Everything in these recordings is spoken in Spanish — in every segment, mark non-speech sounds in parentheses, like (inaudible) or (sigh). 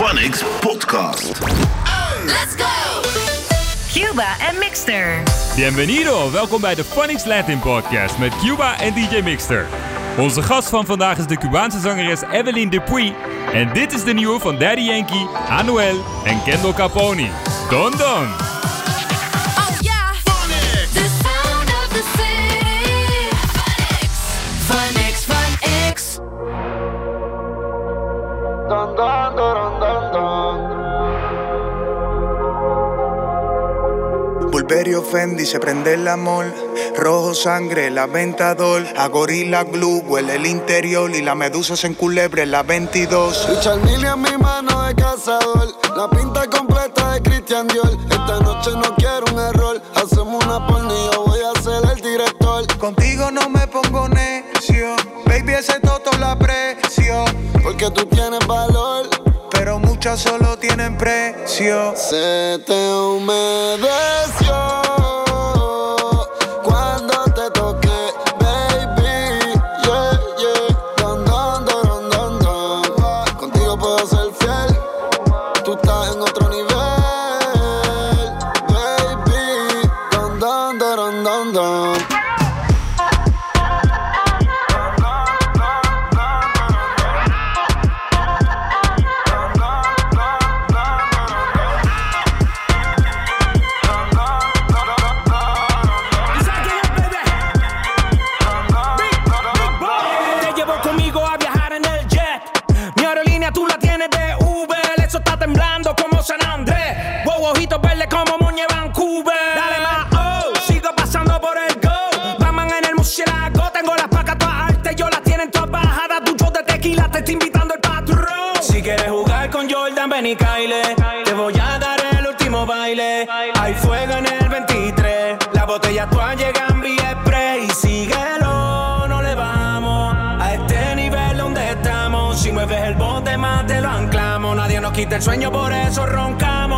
Phonics podcast. Let's go! Cuba en Mixter. Bienvenido, welkom bij de Phonics Latin Podcast met Cuba en DJ Mixter. Onze gast van vandaag is de Cubaanse zangeres Evelyn Dupuy. En dit is de nieuwe van Daddy Yankee, Anuel en Kendall Caponi. Don Don! Bulberio Fendi se prende el amor. Rojo sangre, la ventador. A gorila glue, huele el interior. Y la medusa se enculebre en la 22. Richard Mille en mi mano de cazador. La pinta completa de Christian Dior. Esta noche no quiero un error. Hacemos una yo voy a ser el director. Contigo no me pongo necio. Baby, ese toto la aprecio. Porque tú tienes valor. Muchas solo tienen precio. Se te humedeció. Ven y. Te voy a dar el último baile. Hay fuego en el 23. Las botellas todas llegan vía spray. Y síguelo, no le vamos a este nivel donde estamos. Si mueves el bote más te lo anclamos. Nadie nos quita el sueño, por eso roncamos.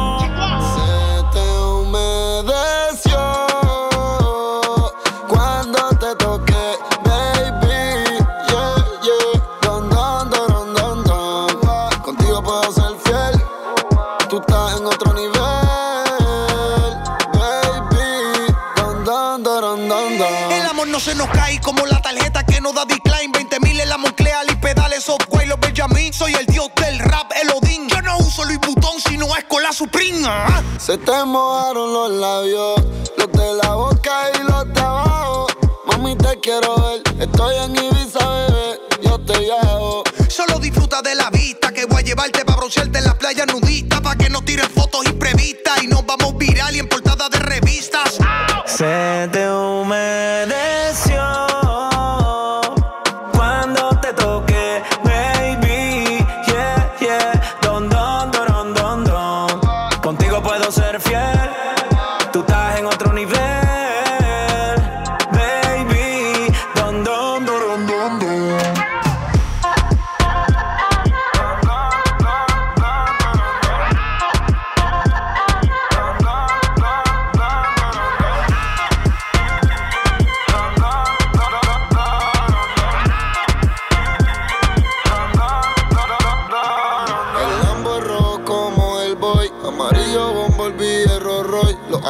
Se nos cae como la tarjeta que no da decline. 20 mil en la Monclear y pedales software los Benjamin. Soy el dios del rap, el Odín. Yo no uso Louis Vuitton, sino es con la Supreme. ah. Se te mojaron los labios, los de la boca y los de abajo. Mami, te quiero ver. Estoy en Ibiza, bebé. Yo te llamo. Solo disfruta de la vista que voy a llevarte para broncearte en la playa nudista. Pa' que no tiren fotos imprevistas y nos vamos viral y en portada de revistas. Se te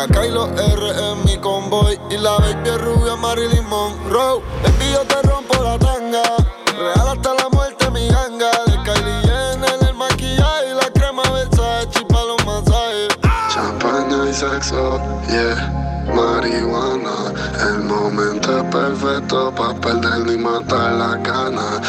Y los R en mi convoy. Y la baby es rubia, Marilyn Monroe. Baby, yo te rompo la tanga. Real hasta la muerte, mi ganga. De Kylie Jenner, el maquillaje y la crema Versace pa' los masajes. Champaña y sexo, yeah. Marihuana, el momento es perfecto pa' perder y matar la gana.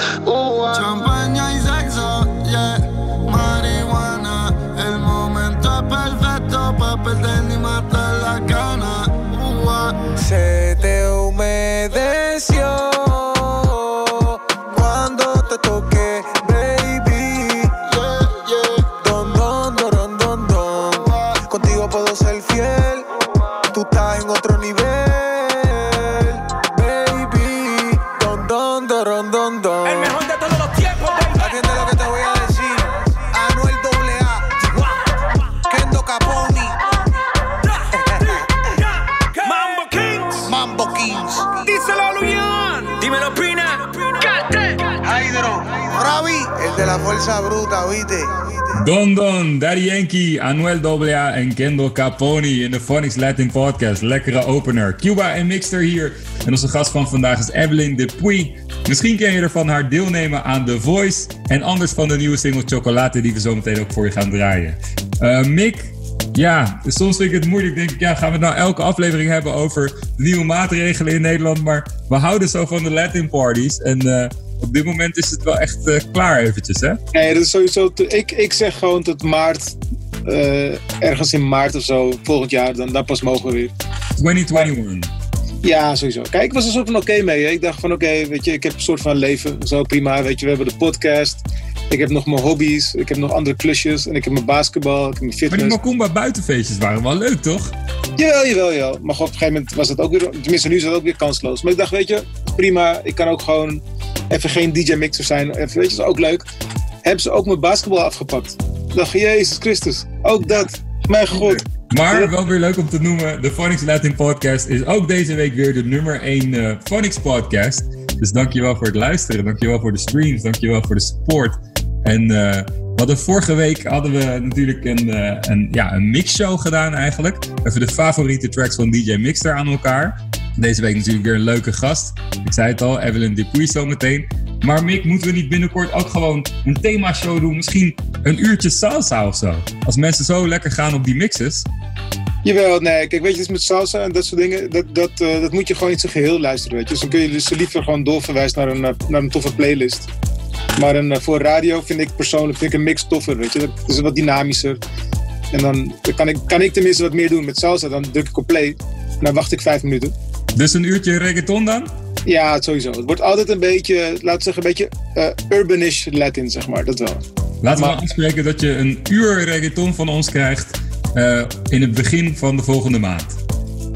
Don Don, Daddy Yankee, Anuel AA en Kendall Caponi in de Phonics Latin Podcast. Lekkere opener. Cuba en Mixter hier. En onze gast van vandaag is Evelyn Dupuy. Misschien ken je er van haar deelnemen aan The Voice. En anders van de nieuwe single Chocolate die we zo meteen ook voor je gaan draaien. Eh, Mick, ja, dus soms vind ik het moeilijk. Denk ik, ja, gaan we het nou elke aflevering hebben over nieuwe maatregelen in Nederland? Maar we houden zo van de Latin parties. En eh, op dit moment is het wel echt eh, klaar eventjes, hè? Nee, dat is sowieso. te- ik, ik zeg gewoon tot maart. eh, ergens in maart of zo, volgend jaar, dan, dan pas mogen we weer. 2021. Ja, sowieso. Kijk, ik was er soort van oké mee. Hè. Ik dacht van oké, weet je, ik heb een soort van leven. Zo prima, weet je. We hebben de podcast. Ik heb nog mijn hobby's. Ik heb nog andere klusjes. En ik heb mijn basketbal. Ik heb mijn Maar die fitness. Macumba buitenfeestjes waren wel leuk, toch? Jawel, jawel, jawel. Maar op een gegeven moment was het ook weer... Tenminste, nu is het ook weer kansloos. Maar ik dacht, weet je, prima. Ik kan ook gewoon even geen DJ-mixer zijn. Even, weet je, dat is ook leuk. Hebben ze ook mijn basketbal afgepakt. Ik dacht, Jezus Christus. Ook dat. Mijn god. Maar wel weer leuk om te noemen, de Phonics Latin Podcast is ook deze week weer de nummer 1 eh Phonics podcast. Dus dankjewel voor het luisteren, dankjewel voor de streams, dankjewel voor de support. En we hadden vorige week hadden we natuurlijk een, eh, een, ja, een mixshow gedaan eigenlijk. Even de favoriete tracks van DJ Mixter aan elkaar. Deze week natuurlijk weer een leuke gast. Ik zei het al, Evelyn Dupuy zometeen. Maar Mick, moeten we niet binnenkort ook gewoon een themashow doen? Misschien een uurtje salsa of zo? Als mensen zo lekker gaan op die mixes. Jawel, nee. Kijk, weet je, is met salsa en dat soort dingen. Dat, dat, eh, dat moet je gewoon in zijn geheel luisteren, weet je. Dus dan kun je dus liever gewoon doorverwijzen naar een, eh, naar een toffe playlist. Maar een, eh, voor radio vind ik persoonlijk vind ik een mix toffer, weet je. Dat is wat dynamischer. En dan, dan kan, ik, kan ik tenminste wat meer doen met salsa. Dan druk ik op play. En dan wacht ik vijf minuten. Dus een uurtje reggaeton dan? Ja, sowieso. Het wordt altijd een beetje, laten we zeggen, een beetje eh, urbanish Latin, zeg maar. Dat wel. Laten we Maar- afspreken dat je een uur reggaeton van ons krijgt eh, in het begin van de volgende maand.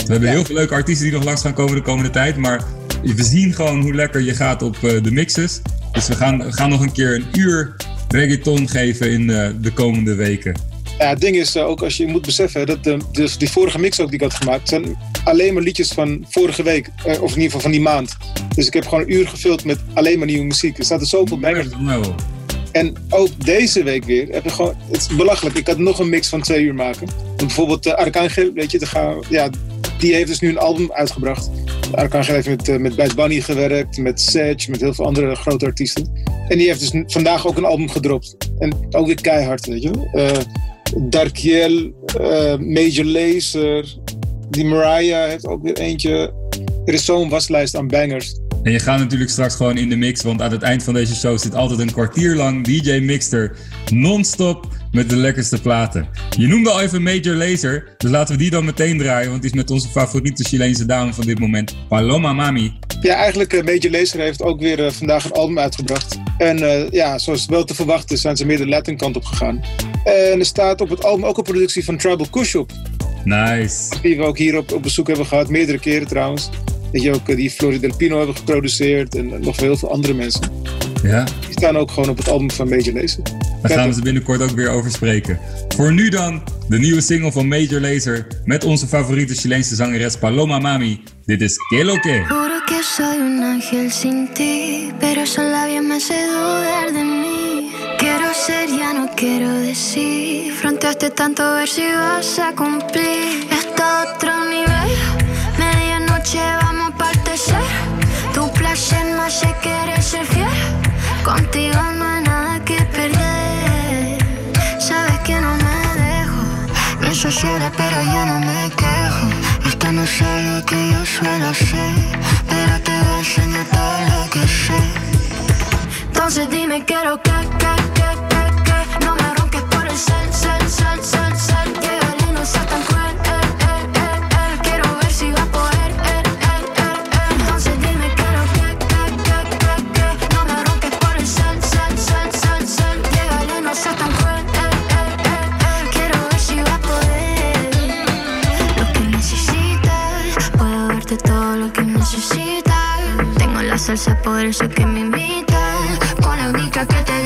We hebben Ja. heel veel leuke artiesten die nog langs gaan komen de komende tijd. Maar we zien gewoon hoe lekker je gaat op eh, de mixes. Dus we gaan, gaan nog een keer een uur reggaeton geven in de komende weken. Ja, het ding is eh, ook als je moet beseffen dat de, dus die vorige mix ook die ik had gemaakt zijn alleen maar liedjes van vorige week, eh, of in ieder geval van die maand. Dus ik heb gewoon een uur gevuld met alleen maar nieuwe muziek. Er staat er zoveel. Nou, En ook deze week weer heb ik gewoon, het is belachelijk. Ik had nog een mix van twee uur maken. Want bijvoorbeeld uh, Arcangel, weet je, gaan, ja, die heeft dus nu een album uitgebracht. Arcangel heeft met, eh, met Bad Bunny gewerkt, met Sedge, met heel veel andere grote artiesten. En die heeft dus vandaag ook een album gedropt. En ook weer keihard, weet je. Eh Darkiel, eh, Major Lazer, die Mariah heeft ook weer eentje. Er is zo'n waslijst aan bangers. En je gaat natuurlijk straks gewoon in de mix, want aan het eind van deze show zit altijd een kwartier lang DJ Mixter non-stop met de lekkerste platen. Je noemde al even Major Lazer, dus laten we die dan meteen draaien, want die is met onze favoriete Chileense dame van dit moment, Paloma Mami. Ja, eigenlijk uh, Major Lazer heeft ook weer uh, vandaag een album uitgebracht. En uh, ja, zoals wel te verwachten zijn ze meer de Latin kant op gegaan. En er staat op het album ook een productie van Tribal Kush op. Nice. Die we ook hier op, op bezoek hebben gehad, meerdere keren trouwens. Dat je ook die Florida Del Pino hebben geproduceerd en nog heel veel andere mensen. Ja. Die staan ook gewoon op het album van Major Lazer. Daar gaan we ze binnenkort ook weer over spreken. Voor nu dan de nieuwe single van Major Lazer met onze favoriete Chileense zangeres Paloma Mami. Dit is Que Lo Que. Juro que soy un ángel sin ti, pero esos labios me hacen dudar de mí. Quiero ser, ya no quiero decir. Fronteaste tanto a ver si vas a cumplir. Esto a otro nivel. Medianoche vamos a partecer. Tu placer me hace querer ser fiel. Contigo no hay nada que perder. Sabes que no me dejo. No soy pero yo no me quejo. Esto no es algo que yo suelo hacer. Pero te voy a enseñar todo lo que sé. Entonces dime, quiero que, que salsa, por eso que me invitas con la única que te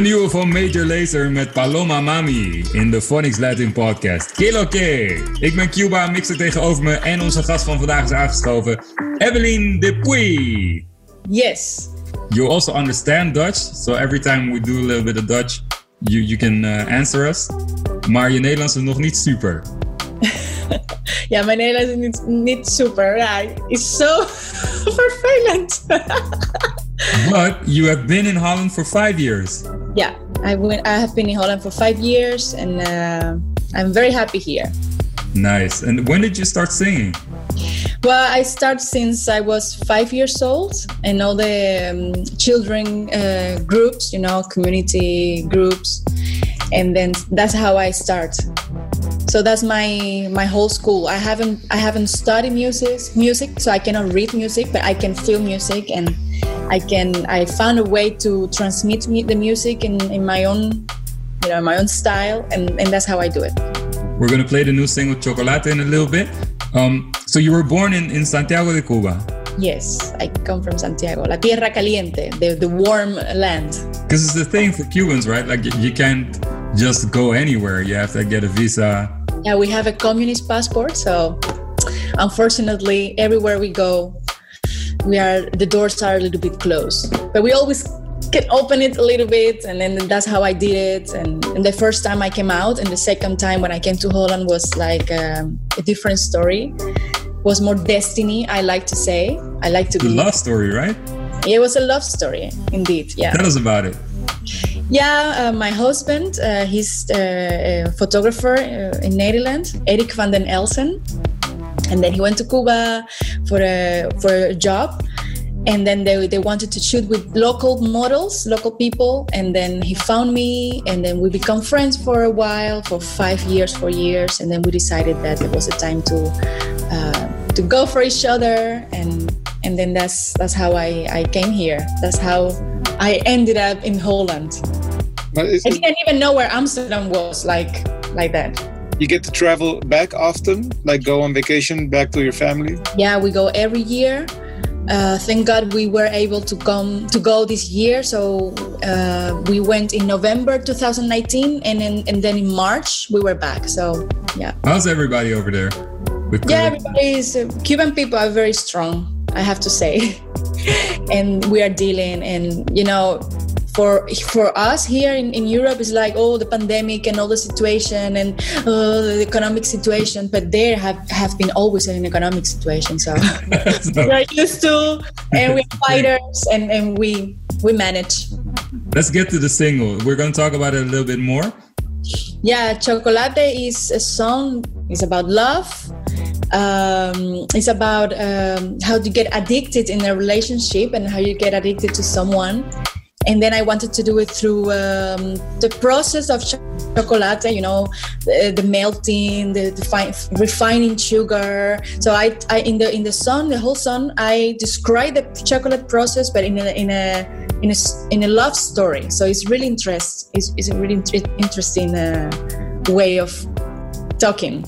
De nieuwe van Major Lazer met Paloma Mami in de Phonics Latin Podcast. Kilo que! Ik ben Cuba, mixer tegenover me en onze gast van vandaag is aangeschoven, Evelyn Dupuy. Yes. You also understand Dutch, so every time we do a little bit of Dutch, you, you can uh, answer us. Maar je Nederlands is nog niet super. (laughs) Ja, mijn Nederlands is niet, niet super. Ja, is zo (laughs) vervelend. (laughs) But you have been in Holland for five years. Yeah, I, went, I have been in Holland for five years and uh, I'm very happy here. Nice. And when did you start singing? Well, I started since I was five years old, and all the um, children uh, groups, you know, community groups, and then that's how I start. So that's my my whole school. I haven't I haven't studied music music, so I cannot read music, but I can feel music, and I can I found a way to transmit me the music in, in my own you know my own style, and, and that's how I do it. We're gonna play the new single Chocolate in a little bit. Um, so you were born in, in Santiago de Cuba. Yes, I come from Santiago, la tierra caliente, the, the warm land. Because it's the thing for Cubans, right? Like y- you can't just go anywhere. You have to get a visa. Yeah, we have a communist passport, so unfortunately, everywhere we go, we are the doors are a little bit closed. But we always can open it a little bit, and then that's how I did it. And, and the first time I came out, and the second time when I came to Holland was like um, a different story. Was more destiny, I like to say. I like to The love story, right? It was a love story, indeed. Yeah. Tell us about it. Yeah, uh, my husband, uh, he's uh, a photographer uh, in Nederland, Erik van den Elsen. And then he went to Cuba for a, for a job. And then they, they wanted to shoot with local models, local people. And then he found me, and then we become friends for a while, for five years, four years. And then we decided that it was a time to uh, to go for each other. And and then that's that's how I, I came here. That's how I ended up in Holland. I didn't even know where Amsterdam was like like that. You get to travel back often, like go on vacation back to your family. Yeah, we go every year. Uh, thank God we were able to come to go this year. So uh, we went in November 2019, and then and then in March we were back. So yeah, How's everybody over there? With yeah. COVID? Everybody is uh, Cuban people are very strong. I have to say, (laughs) and we are dealing. And you know, for for us here in, in Europe, it's like oh the pandemic and all the situation and uh, the economic situation. But there have have been always an economic situation. So. (laughs) We're used to and we're fighters and, and we we manage let's get to the single. We're gonna talk about it a little bit more. yeah chocolate is a song it's about love um, it's about um, how to get addicted in a relationship and how you get addicted to someone and then i wanted to do it through um, the process of cho- chocolate you know the, the melting the, the fine, refining sugar. So I, I in the in the song the whole song i describe the chocolate process but in a in a in a, in a love story. So it's really interest it's, it's a really inter- interesting uh, way of talking.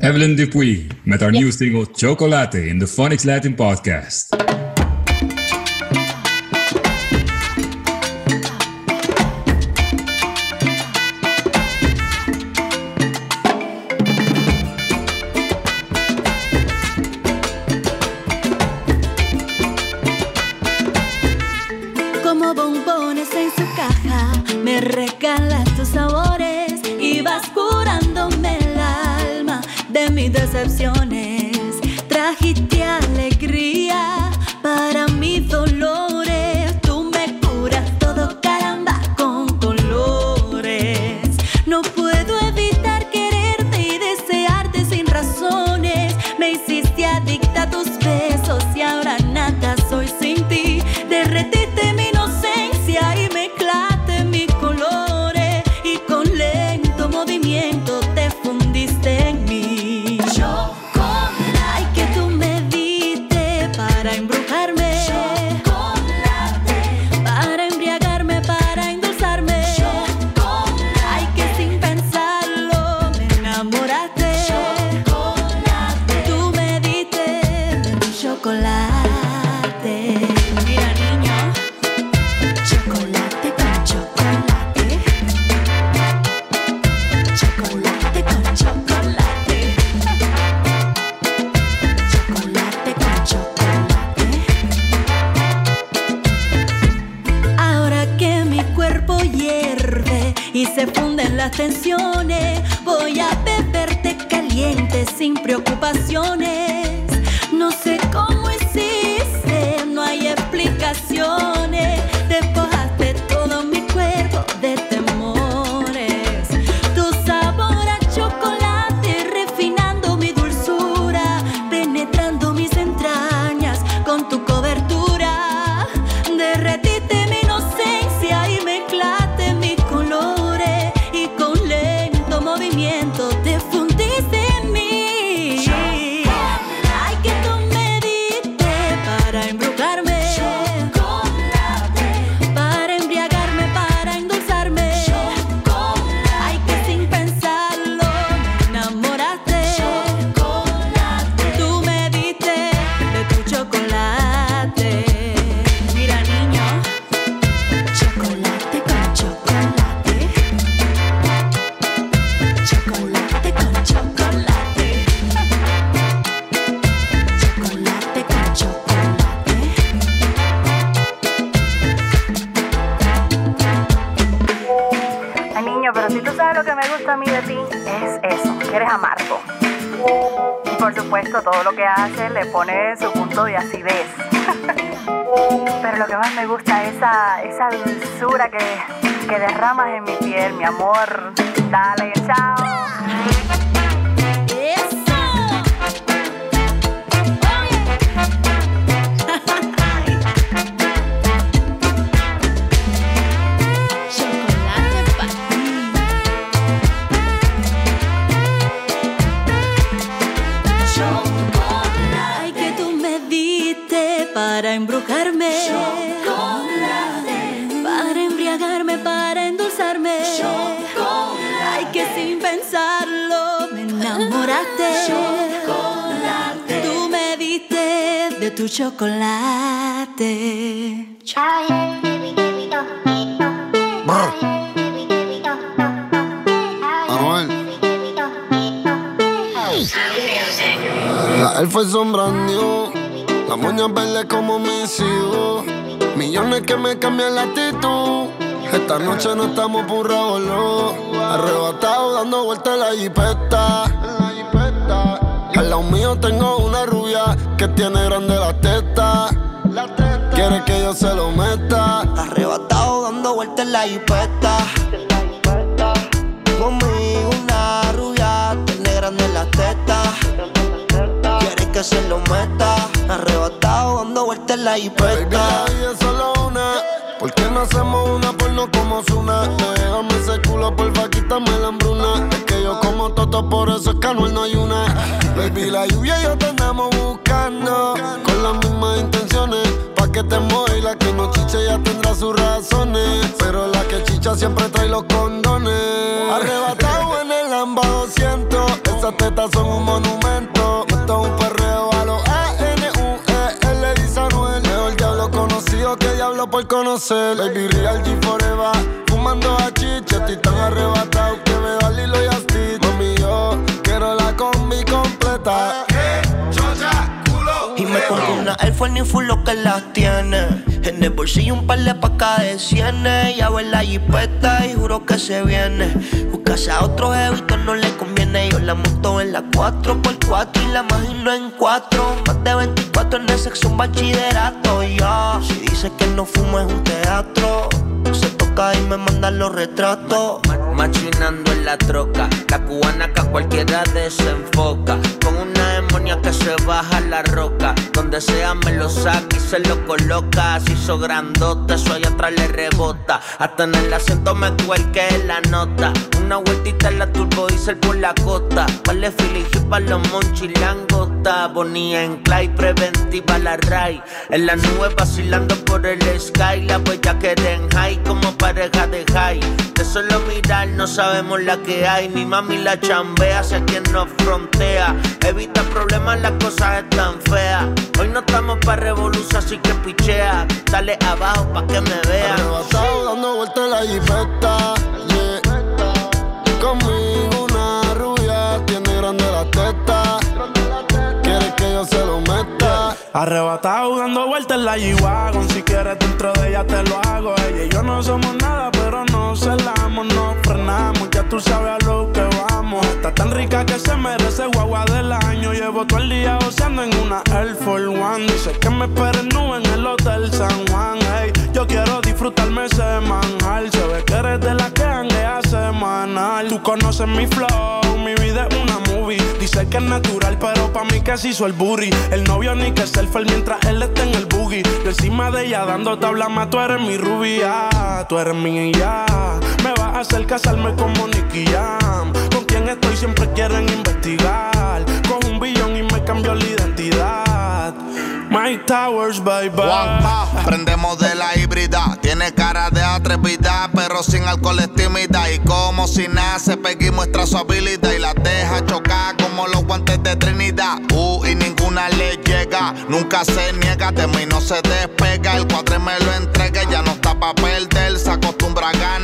Evelyn Dupuy met haar nieuwe single Chocolate in de Phonics Latin Podcast. Tus sabores y vas curándome el alma de mis decepciones. Trajiste alegría amor. La actitud. Esta noche no estamos burrados, no. Arrebatado dando vueltas en la jipeta. Al lado mío tengo una rubia que tiene grande la teta. Quiere que yo se lo meta. Arrebatado dando vueltas en la jipeta. Conmigo una rubia, tiene grande la teta. Quiere que se lo meta. Arrebatado dando vueltas en la jipeta. ¿Por qué no hacemos una porno como Zuna? Déjame ese culo, porfa, quítame la hambruna. Es que yo como toto, por eso es que no hay una. Baby, la lluvia y yo te andamos buscando. Con las mismas intenciones. Pa' que te mueva y la que no chiche ya tendrá sus razones. Pero la que chicha siempre trae los condones. Arrebatado en el Lamba 200. Esas tetas son un monumento. Por conocer. Baby, real G forever. Fumando a chicha, estoy tan arrebatado que me da Lilo y Asti. Mami, yo quiero la combi completa. Me compro una Air Force ni full lo que las tiene. En el bolsillo un par de pacas de cienes. Ya ver la jipeta y juro que se viene. Buscase a otro jevito no le conviene. Yo la monto en la 4x4 y la imagino en 4. Más de 24 en el sexo, un bachillerato. Ya, si dice que no fumo es un teatro. Se y me manda los retratos. Machinando en la troca, la cubana que a cualquiera desenfoca. Con una demonia que se baja la roca. Donde sea me lo saca y se lo coloca. Se hizo grandote, eso allá atrás le rebota. Hasta en el asiento me cuelque la nota. Una vueltita en la turbo diesel por la costa. Vale filijí pa' los monchilangos. puta, Bonnie en Clyde, preventiva la Ray. En la nube vacilando por el sky, la huella solo mirar no sabemos la que hay, mi mami la chambea, sé quien nos frontea. Evita problemas, las cosas están feas. Hoy no estamos para revolución, así que pichea. Dale abajo pa' que me vean. Arrebatado dando vueltas la jipeta, Arrebatado dando vueltas en la G-Wagon. Si quieres dentro de ella te lo hago. Ella y yo no somos nada pero nos celamos No frenamos, ya tú sabes a lo que Está tan rica que se merece guagua del año Llevo todo el día goceando en una Air Force One Dice que me esperen nube en el Hotel San Juan Ey, Yo quiero disfrutarme semanal Se ve que eres de la que hanguea semanal Tú conoces mi flow, mi vida es una movie Dice que es natural, pero pa' mí que se hizo el booty. El novio ni que selfie mientras él está en el boogie. Yo encima de ella dando tabla más, tú eres mi rubia, tú eres mi ya. Me vas a hacer casarme como Nicky Jam. Con quien estoy siempre quieren investigar. Con un billón y me cambió la identidad. Mike Towers, bye bye. Juanpa, prendemos de la híbrida. Tiene cara de atrevida, pero sin alcohol es tímida. Y como si nace, Peggy muestra su habilidad y la deja chocar como los guantes de Trinidad. Uh, y ninguna le llega, nunca se niega, de mí no se despega. El cuadre me lo entrega, ya no está pa' perder. Se acostumbra a ganar,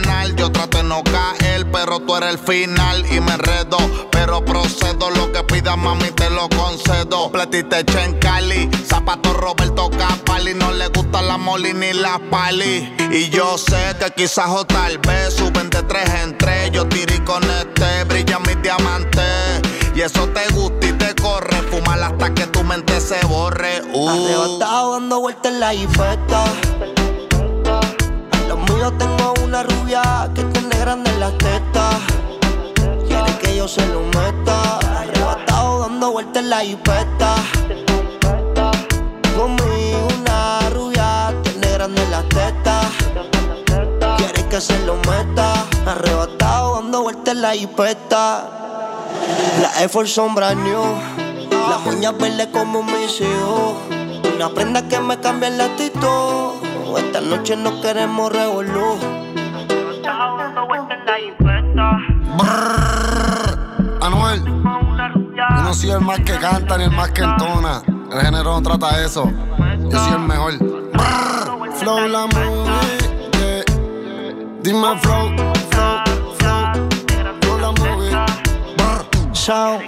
pero tú eres el final y me enredo. Pero procedo, lo que pidas, mami, te lo concedo. Platite en Cali, zapato Roberto Capali. No le gusta la moli ni la pali. Y yo sé que quizás o tal vez suben de tres en tres. Yo tiré con este, brilla mis diamantes. Y eso te gusta y te corre. Fumar hasta que tu mente se borre. Uh. Arrebatado dando vueltas en la jipeta. Míos tengo una rubia que tiene grande las tetas. Quiere que yo se lo meta. Arrebatado dando vueltas en la jipeta. Conmigo una rubia tiene grande las tetas. Quiere que se lo meta. Arrebatado dando vueltas en la jipeta. La Air son new. Las uñas verdes como mis hijos. Una prenda que me cambia el actitud. Esta noche no queremos revolú. Anuel, yo no soy el más que canta ni el más que entona. El género no trata eso. Yo soy el mejor. Brrr, flow la movie. yeah. Dime flow, flow, flow. Flow la movie. Brrr. Sound.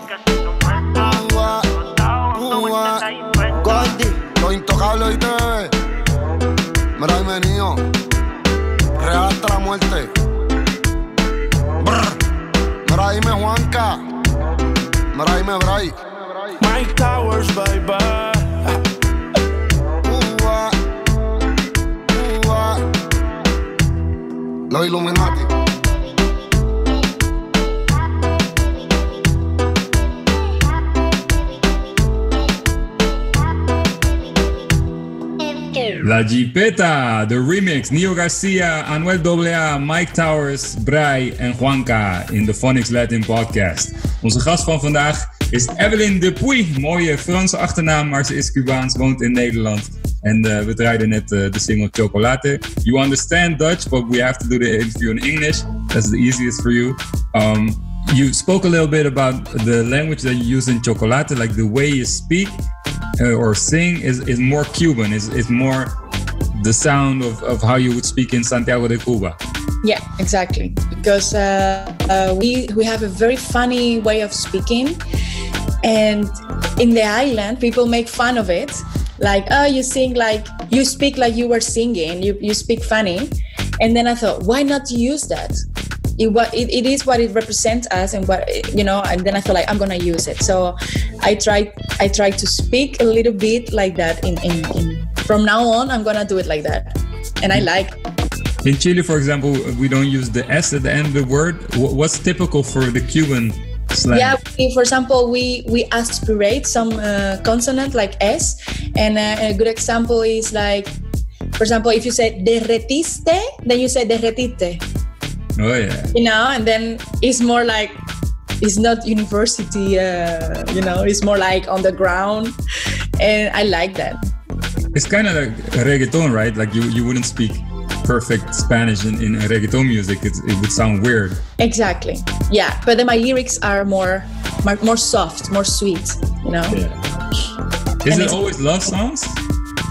Ua, ua. Goldie. Los intocables y te Mira, ahí venido. Real hasta la muerte. Brr. Mira, dime Juanca. Mira, dime Bray. Mike Towers, bye bye. Ua, ua. Los Illuminati. La Jipeta, The Remix, Neo Garcia, Anuel AA, Mike Towers, Brai en Juanca in de Phonics Latin Podcast. Onze gast van vandaag is Evelyn Dupuy. Mooie Franse achternaam, maar ze is Cubaans, woont in Nederland. En eh, we draaiden net eh, de single Chocolate. You understand Dutch, but we have to do the interview in English. That's the easiest for you. Um, you spoke a little bit about the language that you use in Chocolate, like the way you speak or sing is, is more Cuban, is, is more the sound of, of how you would speak in Santiago de Cuba. Yeah, exactly. Because uh, uh, we we have a very funny way of speaking, and in the island, people make fun of it. Like, oh, you sing like you speak like you were singing. You you speak funny, and then I thought, why not use that? It, wa- it, it is what it represents us and what you know and then i feel like i'm gonna use it. So i try i try to speak a little bit like that in, in, in from now on i'm gonna do it like that. And i like. In Chile, for example, we don't use the S at the end of the word. What's typical for the Cuban slang? Yeah, we, for example, we we aspirate some uh, consonant like S, and uh, a good example is like, for example, if you say derretiste, then you say derretite, Oh yeah. you know, and then it's more like it's not university. Uh, you know, it's more like on the ground, and I like that. It's kind of like reggaeton, right? Like you, you wouldn't speak perfect Spanish in, in reggaeton music. It's, it would sound weird. Exactly. Yeah, but then my lyrics are more, more, soft, more sweet. You know. Is And it always love songs?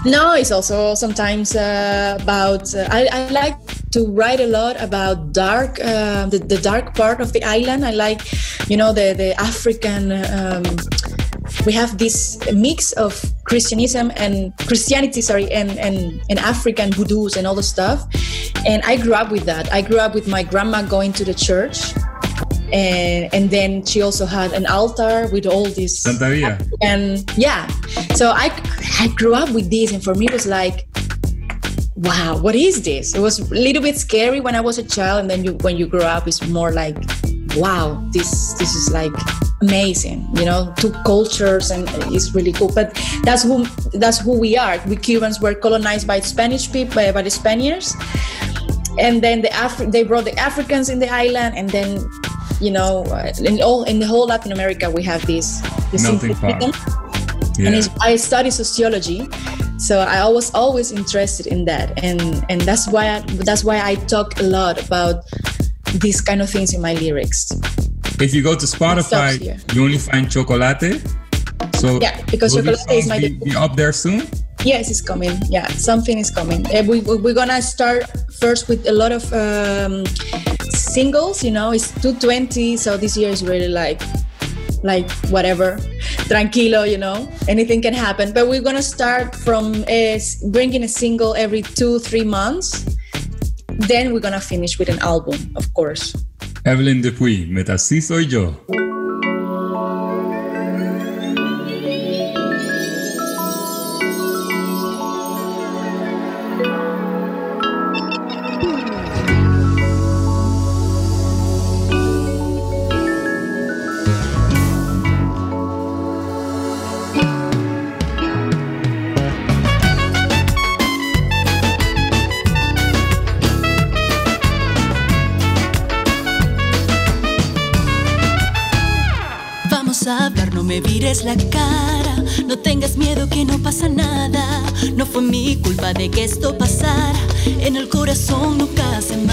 No, it's also sometimes uh, about. Uh, I, I like to write a lot about dark, uh, the, the dark part of the island. I like, you know, the the African. Um, we have this mix of Christianism and Christianity, sorry, and and and African voodoos and all the stuff. And I grew up with that. I grew up with my grandma going to the church. And, and then she also had an altar with all Via. and yeah so i i grew up with this and for me it was like wow what is this? It was a little bit scary when i was a child and then you when you grow up it's more like wow this this is like amazing you know two cultures and it's really cool. But that's who that's who we are. We cubans were colonized by spanish people by, by the spaniards. And then the Afri- they brought the africans in the island and then you know uh, in all in the whole latin america we have this this Melting pot. and Yeah. it's, I study sociology, so I was always interested in that, and and that's why I, that's why I talk a lot about these kind of things in my lyrics. If you go to Spotify, you only find Chocolate. So Yeah, because Chocolate is my be, be up there soon. Yes, it's coming. Yeah, something is coming. We, we- we're gonna start first with a lot of um, singles. You know, it's 220, so this year is really like like whatever tranquilo you know anything can happen. But we're gonna start from uh, bringing a single every two three months. Then we're gonna finish with an album of course. Evelyn Dupuy met Así Soy Yo. No fue mi culpa de que esto pasara, en el corazón nunca se manda.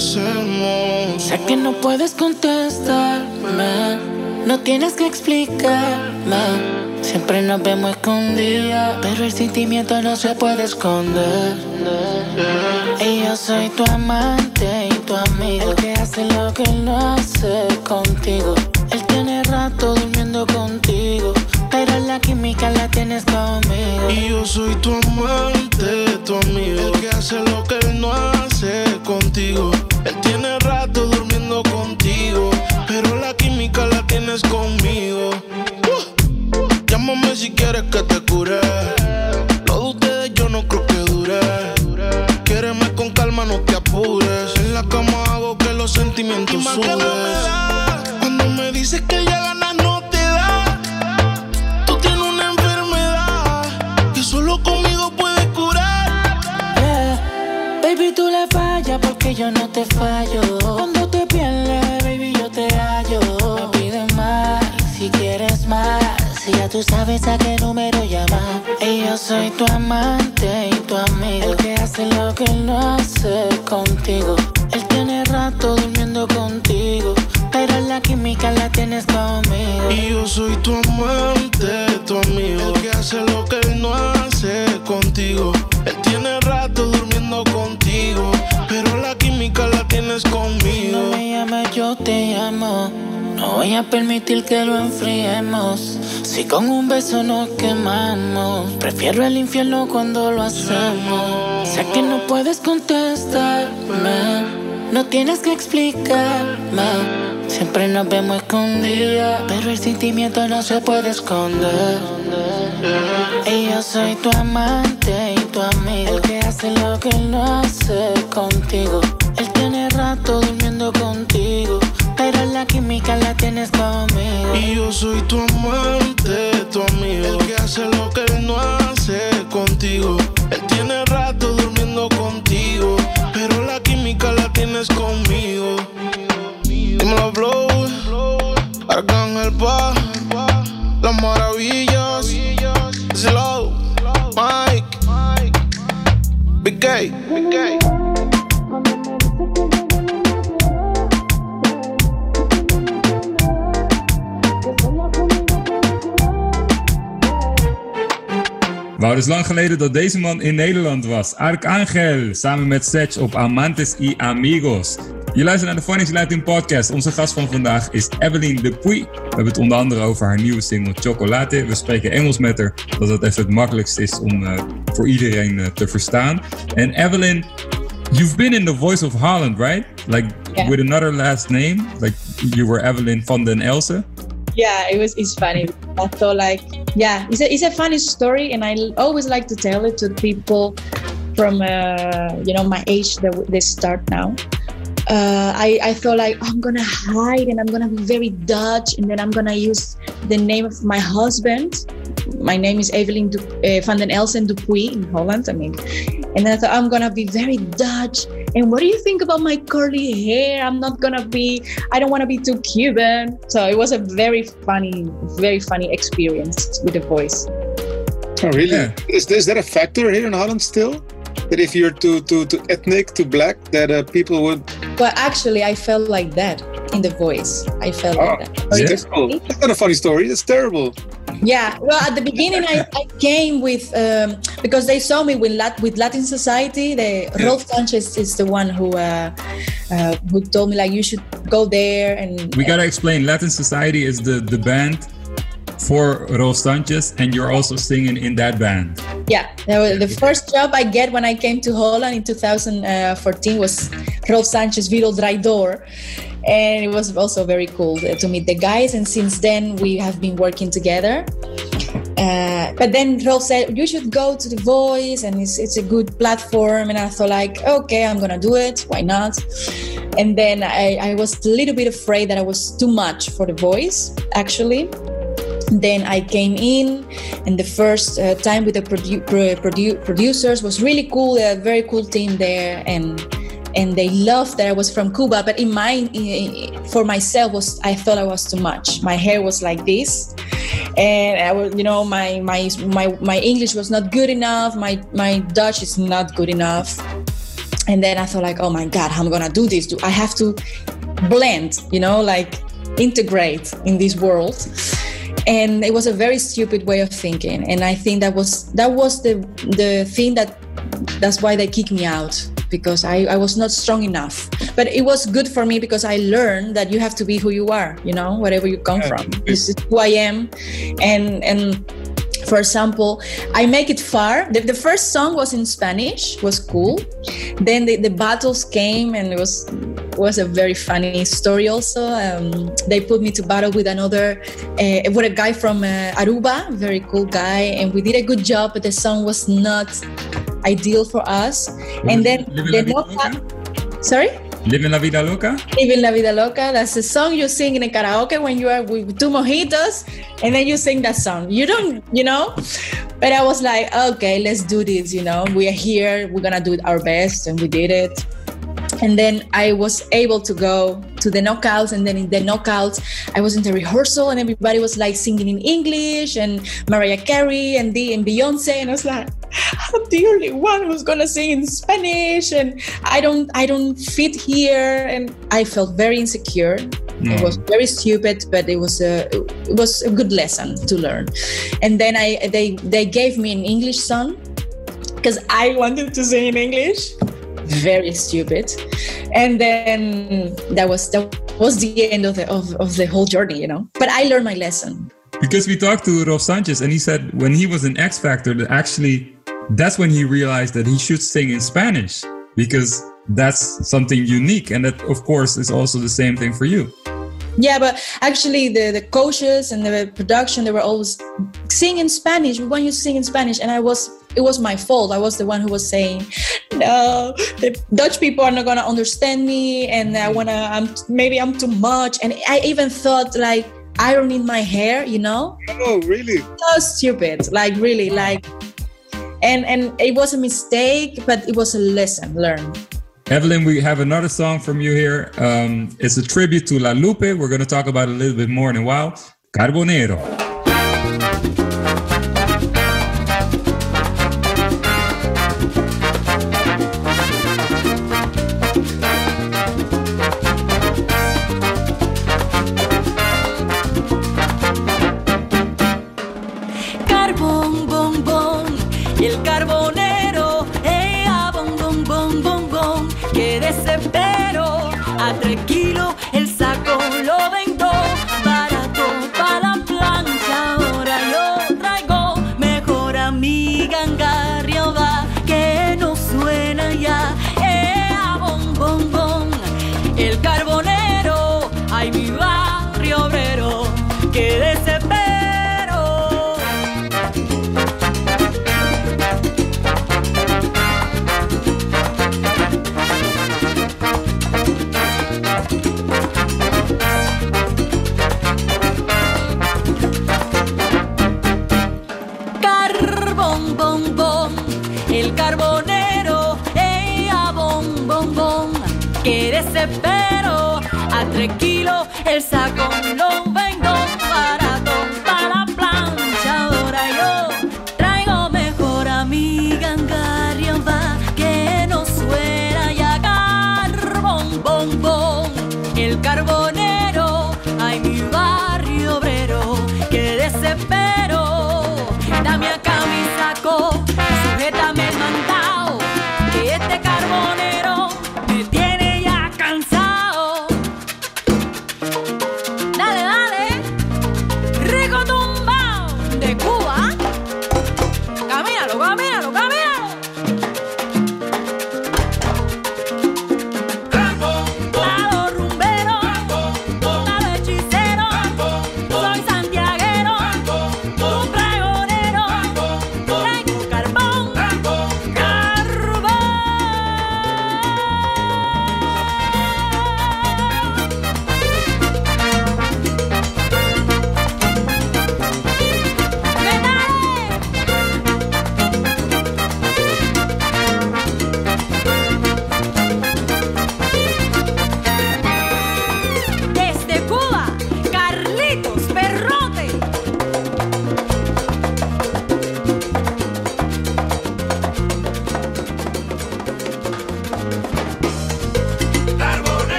Hacemos. Sé que no puedes contestarme, no tienes que explicarme. Siempre nos vemos escondidas, pero el sentimiento no se puede esconder. Y yo soy tu amante y tu amigo, el que hace lo que él no hace contigo. Él tiene rato durmiendo contigo, pero la química la tienes conmigo. Y yo soy tu amante, tu amigo, el que hace lo que él no hace contigo. Contigo, pero la química la tienes conmigo. Uh, Llámame si quieres que te cure. Lo de ustedes yo no creo que dure. Quiéreme con calma, no te apures. En la cama hago que los sentimientos suben. Cuando me dices que ya ganas no te da. Tú tienes una enfermedad que solo conmigo puedes curar. Yeah. Baby, tú le fallas porque yo no te fallo. Si quieres más. Ya tú sabes a qué número llamar. Y yo soy tu amante y tu amigo. El que hace lo que él no hace contigo. Él tiene rato durmiendo contigo. Pero la química la tienes conmigo. Y yo soy tu amante, tu amigo. El que hace lo que él no hace contigo. Él tiene rato durmiendo contigo. Pero la conmigo. No me llames, yo te llamo. No voy a permitir que lo enfriemos. Si con un beso nos quemamos, prefiero el infierno cuando lo hacemos. Sé que no puedes contestarme, no tienes que explicarme. Siempre nos vemos escondidas, pero el sentimiento no se puede esconder. Y yo soy tu amante y tu amigo, el que hace lo que no hace contigo. Rato durmiendo contigo, pero la química la tienes conmigo. Y yo soy tu amante, tu amigo. El que hace lo que él no hace contigo. Él tiene rato durmiendo contigo, pero la química la tienes conmigo. Dímelo, Flow, Arcángel Pa, Las Maravillas, Slow, Mike, Big K, Wauw, is lang geleden dat deze man in Nederland was. Arcangel, samen met Setch op Amantes y Amigos. Je luistert naar de Phonics Latin Podcast. Onze gast van vandaag is Evelyn Dupuy. We hebben het onder andere over haar nieuwe single Chocolate. We spreken Engels met haar, dat het even het makkelijkst is om eh, voor iedereen eh, te verstaan. En Evelyn, you've been in The Voice of Holland, right? Like Yeah. with another last name? Like you were Evelyn van den Else? yeah it was it's funny i thought like yeah it's a, it's a funny story and I always like to tell it to people from uh, you know my age that they start now. Uh, I, I thought like oh, i'm gonna hide and i'm gonna be very dutch and then i'm gonna use the name of my husband. My name is evelyn du- uh, van den elsen dupuy in holland i mean. And then i thought i'm gonna be very dutch and what do you think about my curly hair i'm not gonna be i don't want to be too cuban so it was a very funny very funny experience with the voice Oh, really? Is, is that a factor here in Holland still? That if you're too too, too ethnic, too black, that uh, people would. Well, actually i felt like that in the voice i felt Oh, like that that's terrible. That's not a funny story. That's terrible. Yeah, well, at the beginning, I, I came with um, because they saw me with Lat- with Latin Society. The Rolf Sanchez is the one who uh, uh, who told me like you should go there and We gotta explain. Latin Society is the, the band for Rolf Sanchez, and you're also singing in that band. yeah. the first job I get when I came to Holland in 2014 was Rolf Sanchez Vidal Draidor. And it was also very cool to meet the guys. And since then, we have been working together. Uh, but then Rolf said you should go to The Voice, and it's it's a good platform. And I thought like, okay, I'm gonna do it. Why not? And then I, I was a little bit afraid that I was too much for The Voice, actually. then I came in, and the first uh, time with the produ- pro- produ- producers was really cool. A very cool team there, and and they loved that I was from Cuba. But in my, for myself, was I thought I was too much. My hair was like this, and I was, you know, my my my my English was not good enough. My my Dutch is not good enough. And then I thought like, oh my God, how am I gonna do this? Do I have to blend, you know, like integrate in this world? And it was a very stupid way of thinking. And I think that was that was the the thing that that's why they kicked me out because I, I was not strong enough. But it was good for me because I learned that you have to be who you are, you know, wherever you come from. This is who I am. And and for example, I make it far. The, the first song was in Spanish, was cool. Then the, the battles came and it was was a very funny story also. Um, they put me to battle with another, uh, with a guy from uh, Aruba, very cool guy, and we did a good job, but the song was not ideal for us. And then the knockout, sorry? Living la vida loca? Living La Vida Loca. That's the song you sing in a karaoke when you are with two mojitos, and then you sing that song. You don't, you know. But I was like, okay, let's do this. You know, we are here. We're gonna do our best, and we did it. And then I was able to go to the knockouts, and then in the knockouts, I was in the rehearsal, and everybody was like singing in English, and Mariah Carey and the and Beyonce, and I was like, (laughs) I'm the only one who's gonna sing in Spanish, and I don't I don't fit here, and I felt very insecure. It mm. was very stupid, but it was a it was a good lesson to learn. And then I they they gave me an English song because I wanted to sing in English. Very stupid. And then that was that was the end of the of, of the whole journey, you know. But I learned my lesson. Because we talked to Rolf Sanchez and he said when he was in X Factor that actually that's when he realized that he should sing in Spanish because that's something unique and that of course is also the same thing for you. Yeah, but actually, the, the coaches and the production they were always sing in Spanish. We want you to sing in Spanish, and I was it was my fault. I was the one who was saying, "No, the Dutch people are not gonna understand me, and I wanna. I'm maybe I'm too much." And I even thought like ironing my hair, you know. Oh, really? So stupid, like really, like. And and it was a mistake, but it was a lesson learned. Evelyn, we have another song from you here. Um, it's a tribute to La Lupe. We're going to talk about it a little bit more in a while. Carbonero.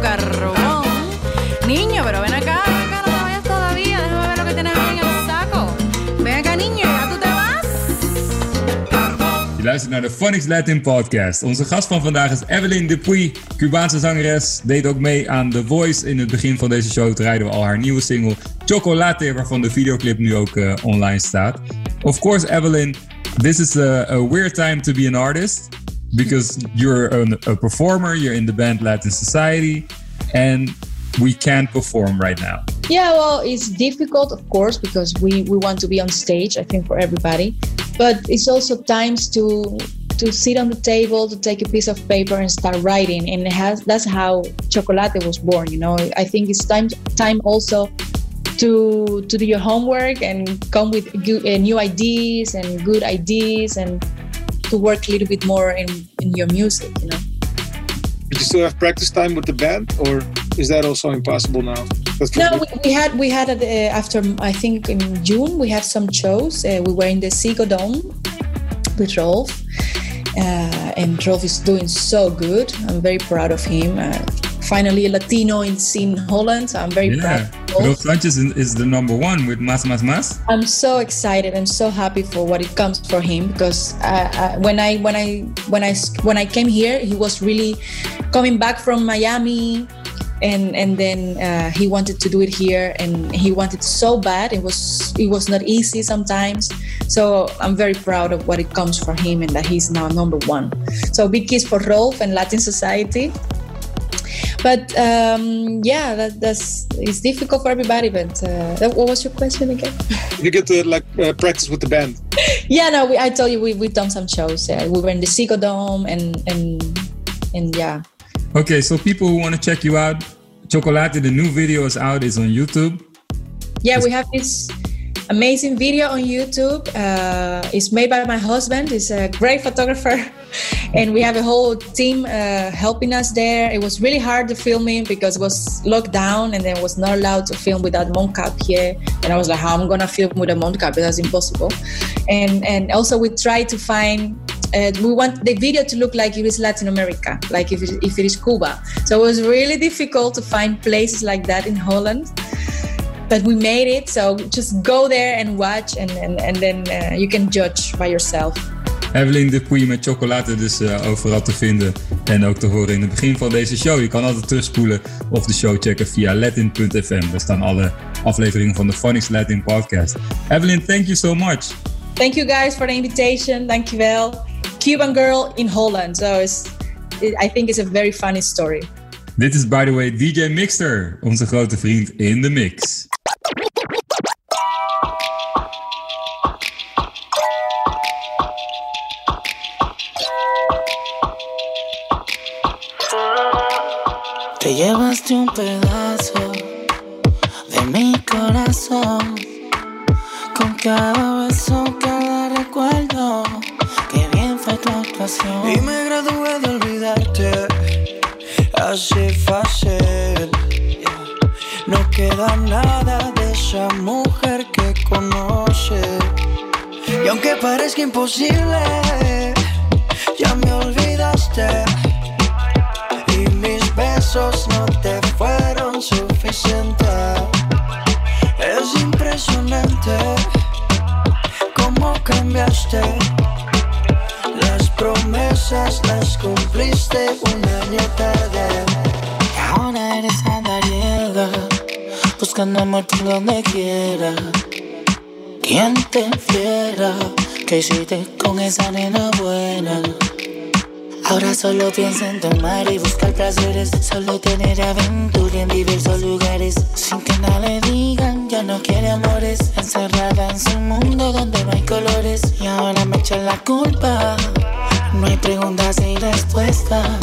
Tu. Niño, pero ven acá, acá, no te todavía. Déjame ver lo que en el saco. Ven acá, niño, tú te vas. Je luistert naar de Phonics Latin Podcast. Onze gast van vandaag is Evelyn Dupuy, Cubaanse zangeres. Deed ook mee aan The Voice. In het begin van deze show draaiden we al haar nieuwe single Chocolate, waarvan de videoclip nu ook eh, online staat. Of course, Evelyn, this is a weird time to be an artist because you're an- a performer, you're in the band Latin Society, and we can't perform right now. Yeah, well, it's difficult, of course, because we, we want to be on stage, I think, for everybody. But it's also times to to sit on the table, to take a piece of paper and start writing. And has that's how Chocolate was born, you know. I think it's time time also to to do your homework and come with good, uh, new ideas and good ideas and to work a little bit more in, in your music, you know. Did you still have practice time with the band, or is that also impossible now? No, we, we had we had uh, after I think in June we had some shows. Uh, we were in the Seago Dome with Rolf, uh, and Rolf is doing so good. I'm very proud of him. Finally, a Latino in in Holland. So I'm very Yeah, proud. Rolf Sanchez is- is the number one with Mas Mas Mas. I'm so excited. I'm so happy for what it comes for him because uh, uh, when I when I when I when I came here, he was really coming back from Miami, and and then uh, he wanted to do it here, and he wanted so bad. It was it was not easy sometimes. So I'm very proud of what it comes for him, and that he's now number one. So big kiss for Rolf and Latin Society. But um, yeah, that, that's it's difficult for everybody. But uh, that, what was your question again? You get to like uh, practice with the band. (laughs) yeah, no, we, I told you we we've done some shows. Uh, we were in the Seago Dome and and and yeah. Okay, so people who want to check you out, Chocolate, the new video is out, is on YouTube. Yeah, we have this amazing video on YouTube. Uh, it's made by my husband. He's a great photographer, (laughs) and we have a whole team uh, helping us there. It was really hard to film it because it was locked down, and then was not allowed to film without mocap here. And I was like, how am I gonna film with a mocap? That's impossible. And and also we tried to find. Uh, we want the video to look like it is Latin America, like if it, if it is Cuba. So it was really difficult to find places like that in Holland but we made it so just go there and watch and, and, and then uh, you can judge by yourself Evelyn Dupuy met chocolade dus eh, overal te vinden en ook te horen in het begin van deze show. Je kan altijd terugspoelen of de show checken via latin.fm. Daar staan alle afleveringen van de Phonics Latin podcast. Evelyn, thank you so much. thank you guys for the invitation dankjewel cuban girl in holland so it's, it, i think it's a very funny story Dit is by the way DJ Mixter, onze grote vriend in de mix. Te llevaste un pedazo de mi corazón con cada beso, cada recuerdo. Qué bien fue tu actuación. Y me gradué de olvidarte Así fácil No queda nada de esa mujer que conoce Y aunque parezca imposible Ya me olvidaste besos no te fueron suficientes Es impresionante Cómo cambiaste las promesas las cumpliste un año tarde. Ahora eres andariega, buscando amor por donde quiera. ¿Quién te fiera? ¿Qué hiciste con esa nena buena? Ahora solo piensa en tomar y buscar placeres. Solo tener aventura en diversos lugares. Sin que nada le digan, ya no quiere amores. Encerrada en su mundo donde no hay colores. Y ahora me echan la culpa. No hay preguntas y respuestas.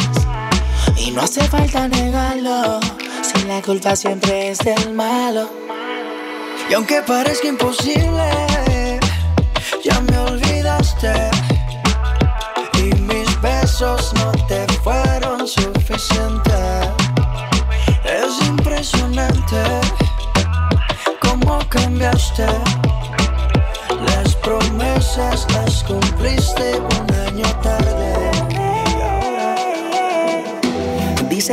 Y no hace falta negarlo. Si la culpa siempre es del malo. Y aunque parezca imposible, ya me olvidaste. Besos no te fueron suficientes. Es impresionante cómo cambiaste. Las promesas las cumpliste un año tarde.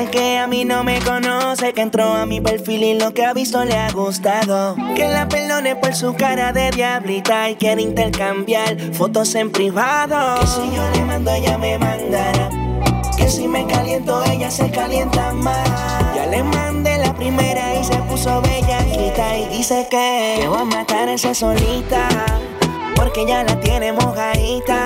Que a mí no me conoce, que entró a mi perfil y lo que ha visto le ha gustado. Que la perdone por su cara de diablita y quiere intercambiar fotos en privado. Que si yo le mando, ella me mandará. Que si me caliento, ella se calienta más. Ya le mandé la primera y se puso bella y dice que, que va a matar esa solita. Porque ya la tiene mojadita.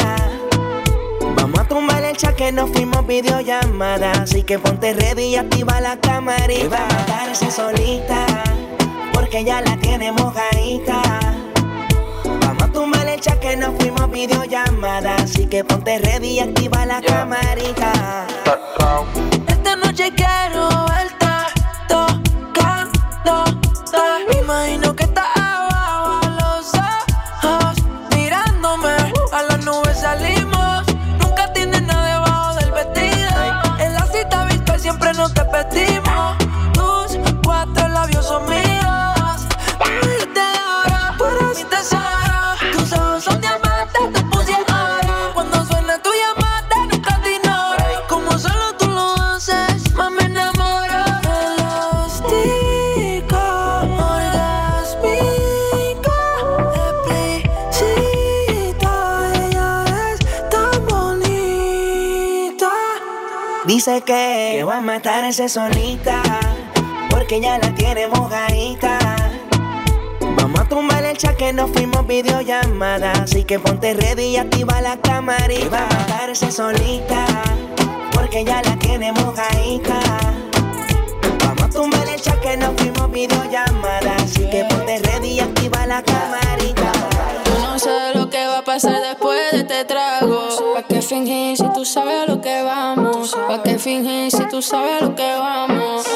Que nos fuimos videollamada. Así que ponte ready y activa la camarita. Y va a matarse solita. Porque ya la tiene mojadita. Vamos a tumbar el chat que nos fuimos videollamada. Así que ponte ready y activa la camarita. Esta noche quiero Dice que, que va a matarse solita. Porque ya la tiene mojadita. Vamos a tumbar el chat que nos fuimos videollamada. Así que ponte ready y activa la camarita. Y va a matarse solita. Porque ya la tiene mojadita. Vamos a tumbar el chat que nos fuimos videollamada. Así que ponte ready y activa la camarita. Pasar después de este trago. ¿Pa' qué fingir si tú sabes a lo que vamos? ¿Pa' qué fingir si tú sabes a lo que vamos?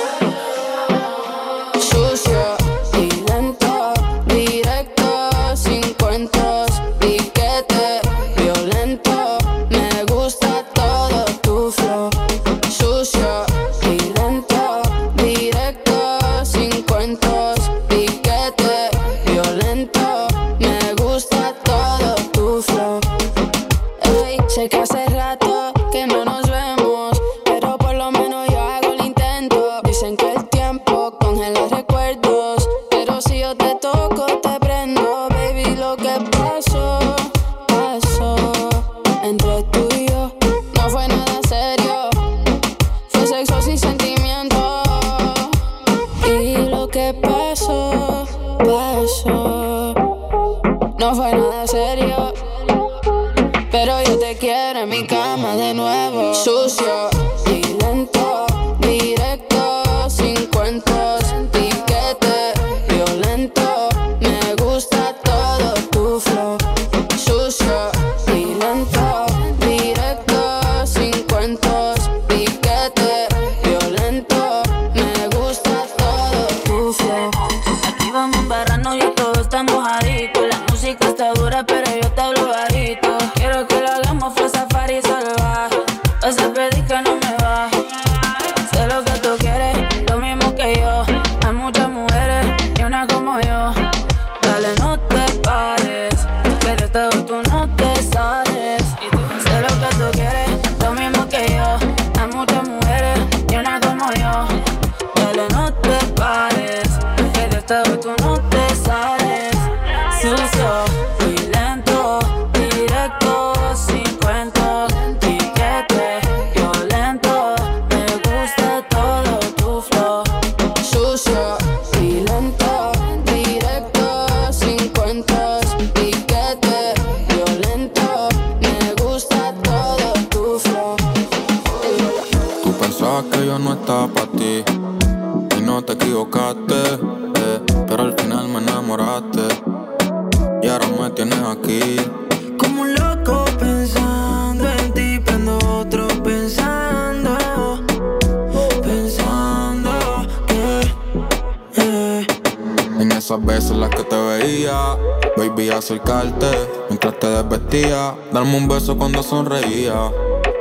Esas veces las que te veía, baby acercarte mientras te desvestía, darme un beso cuando sonreía,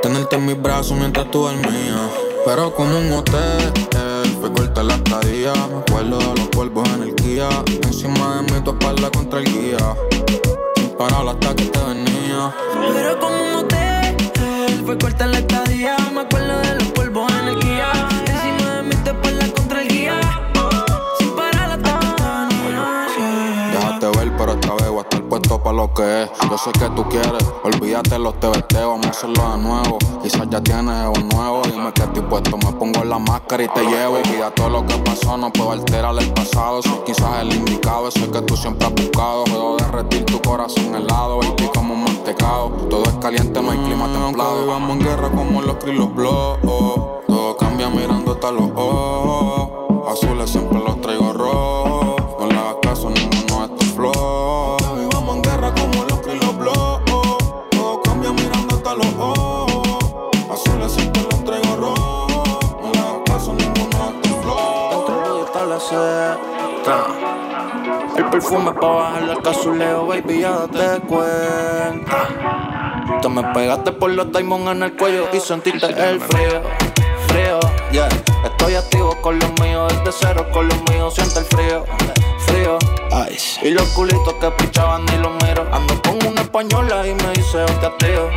tenerte en mis brazos mientras tú dormías. Pero como un hotel, fue corta la estadía, me acuerdo de los polvos en el Kia, encima de mí tu espalda contra el guía, sin parar hasta que te venía. Pero como un hotel, fue corta la estadía. Me acuerdo de los pa' lo que es. Yo sé que tú quieres, olvídate los TBT, vamos a hacerlo de nuevo. Quizás ya tienes un nuevo, dime que estoy puesto, me pongo la máscara y te llevo. Y ya todo lo que pasó, no puedo alterar el pasado. Soy quizás el indicado, ese que tú siempre has buscado. Puedo derretir tu corazón helado, baby, como un mantecado. Todo es caliente, no hay clima templado. Aunque vivamos en guerra como los Chris los blogs. Todo cambia mirando hasta los ojos. Azules siempre los traigo Perfume pa' bajar el casuleo, baby, ya date cuenta. Tú me pegaste por los diamonds en el cuello y sentiste el frío, frío, yeah. Estoy activo con los míos, desde cero con los míos, siente el frío, frío. Ice. Y los culitos que pichaban ni los miro. Ando con una española y me dice, hostia, tío.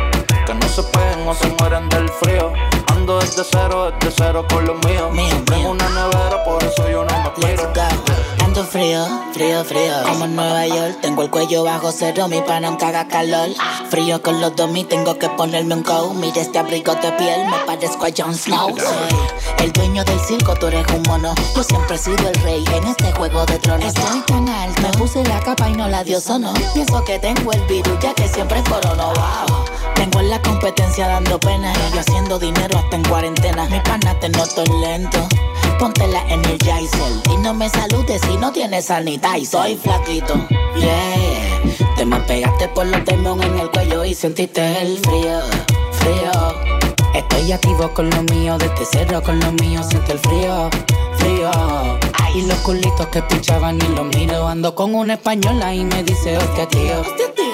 Que no se peguen o se mueren del frío. Ando desde cero, desde cero con los míos. Tengo una nevera, por eso yo no me Let's frío, frío, frío. Como en Nueva York, tengo el cuello bajo cero, mi pana aunque haga calor. Frío con los domis, tengo que ponerme un coat. Mira este abrigo de piel, me parezco a Jon Snow. Soy el dueño del circo, tú eres un mono. Yo siempre he sido el rey en este juego de tronos. Estoy tan alto, me puse la capa y no la dio sono. Pienso que tengo el virus, ya que siempre corono. Wow. Tengo en la competencia dando pena yo haciendo dinero hasta en cuarentena. Mi pana te noto lento. Ponte la Energizer y no me saludes si no tienes sanitizer. Soy flaquito, yeah. Te me pegaste por los demonios en el cuello y sentiste el frío, frío. Estoy activo con lo mío, desde cero con lo mío, siento el frío, frío. Y los culitos que pichaban y los miro. Ando con una española y me dice, hostia, tío.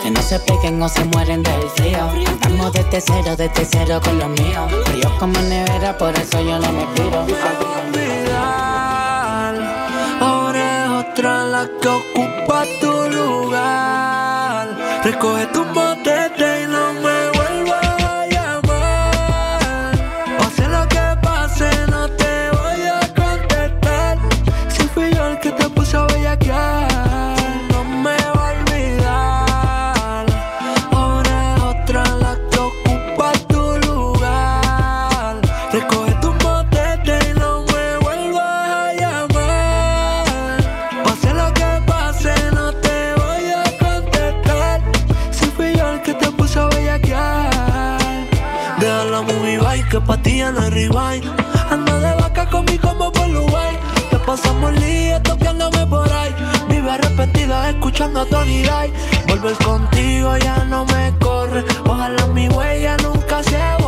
Que no se peguen o se mueren del frío. Estamos desde cero, desde cero con los míos. Frío como nevera, por eso yo no me piro. I go. Escuchando a Tony Day. Volver contigo ya no me corre. Ojalá mi huella nunca se borre.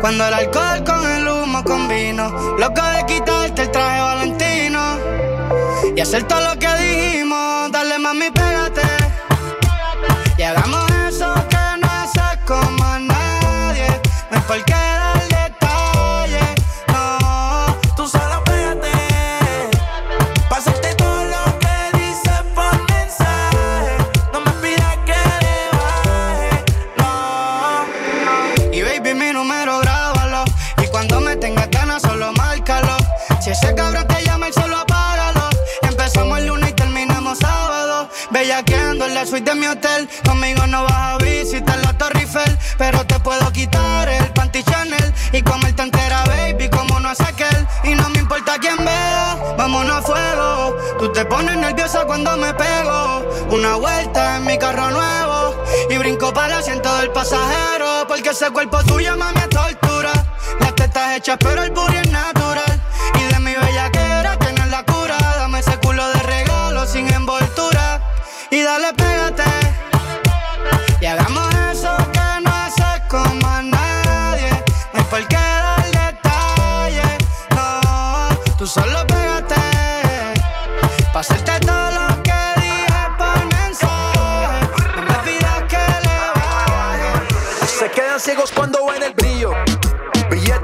Cuando el alcohol Suite de mi hotel. Conmigo no vas a visitar la Torre Eiffel. Pero te puedo quitar el panty Chanel. Y comerte entera, baby, como no hace aquel. Y no me importa quién vea, vámonos a fuego. Tú te pones nerviosa cuando me pego. Una vuelta en mi carro nuevo. Y para el asiento del pasajero. Porque ese cuerpo tuyo, mami, es tortura. Las tetas hechas, pero el booty es natural. Y de mi bellaquera tienes la cura. Dame ese culo de regalo sin envoltura. Y dale, pégate.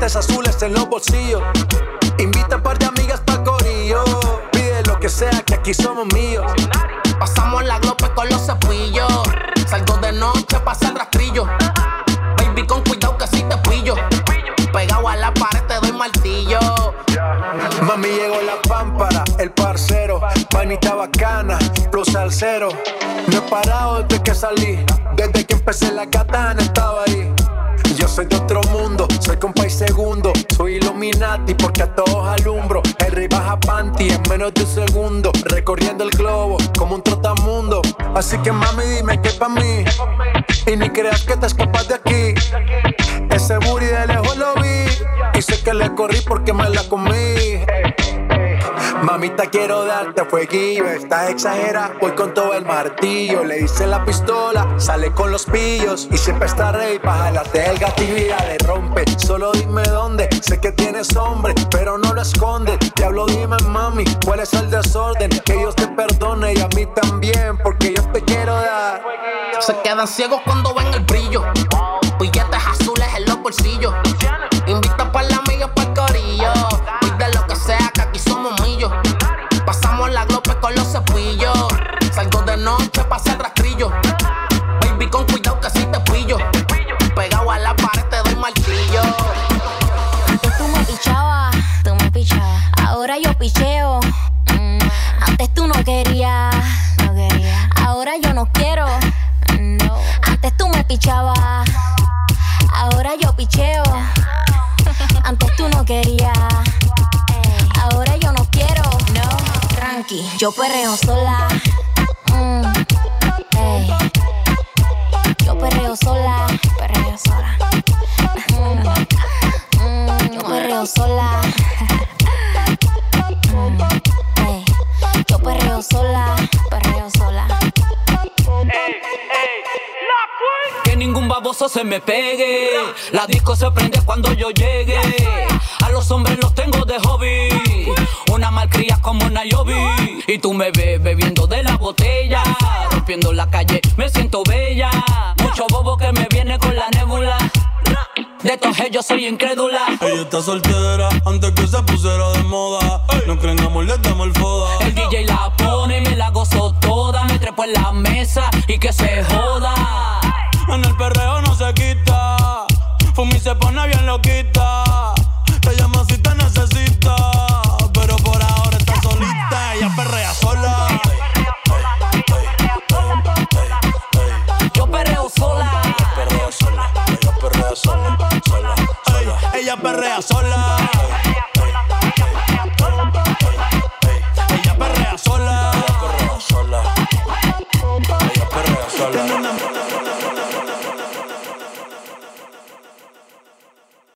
Billetes azules en los bolsillos. Invita a par de amigas pa' corillo. Pide lo que sea, que aquí somos míos. Pasamos la glope con los cepillos. Salgo de noche, pasa el rastrillo. Baby, con cuidado que si te pillo. Pegado a la pared te doy martillo. Mami llegó la pámpara, el parcero, manita bacana, plus al cero. No he parado desde que salí, desde que empecé la katana Porque a todos alumbro. El rey baja panty en menos de un segundo, recorriendo el globo como un trotamundo. Así que mami dime qué pa' mí, y ni creas que te escapas de aquí. Ese booty de lejos lo vi, y sé que le corrí porque me la comí. Mamita, quiero darte fueguillo. Estás exagera, voy con todo el martillo. Le hice la pistola, sale con los pillos. Y siempre está rey, pa' jalarte el gatillo y la le rompe. Solo dime dónde, sé que tienes hombre, pero no lo escondes. Diablo, dime, mami, cuál es el desorden. Que Dios te perdone y a mí también, porque yo te quiero dar. Se quedan ciegos cuando ven el brillo. Billetes azules en los bolsillos. we young. Yo perreo sola. Y tú me ves bebiendo de la botella. Rompiendo la calle, me siento bella. Mucho bobo que me viene con la nébula. De todos ellos soy incrédula. Ella está soltera antes que se pusiera de moda. No creen amor, le damos el foda. El DJ la pone y me la gozo toda. Me trepo en la mesa y que se joda. En el perreo no se quita. Fumi se pone bien loquita.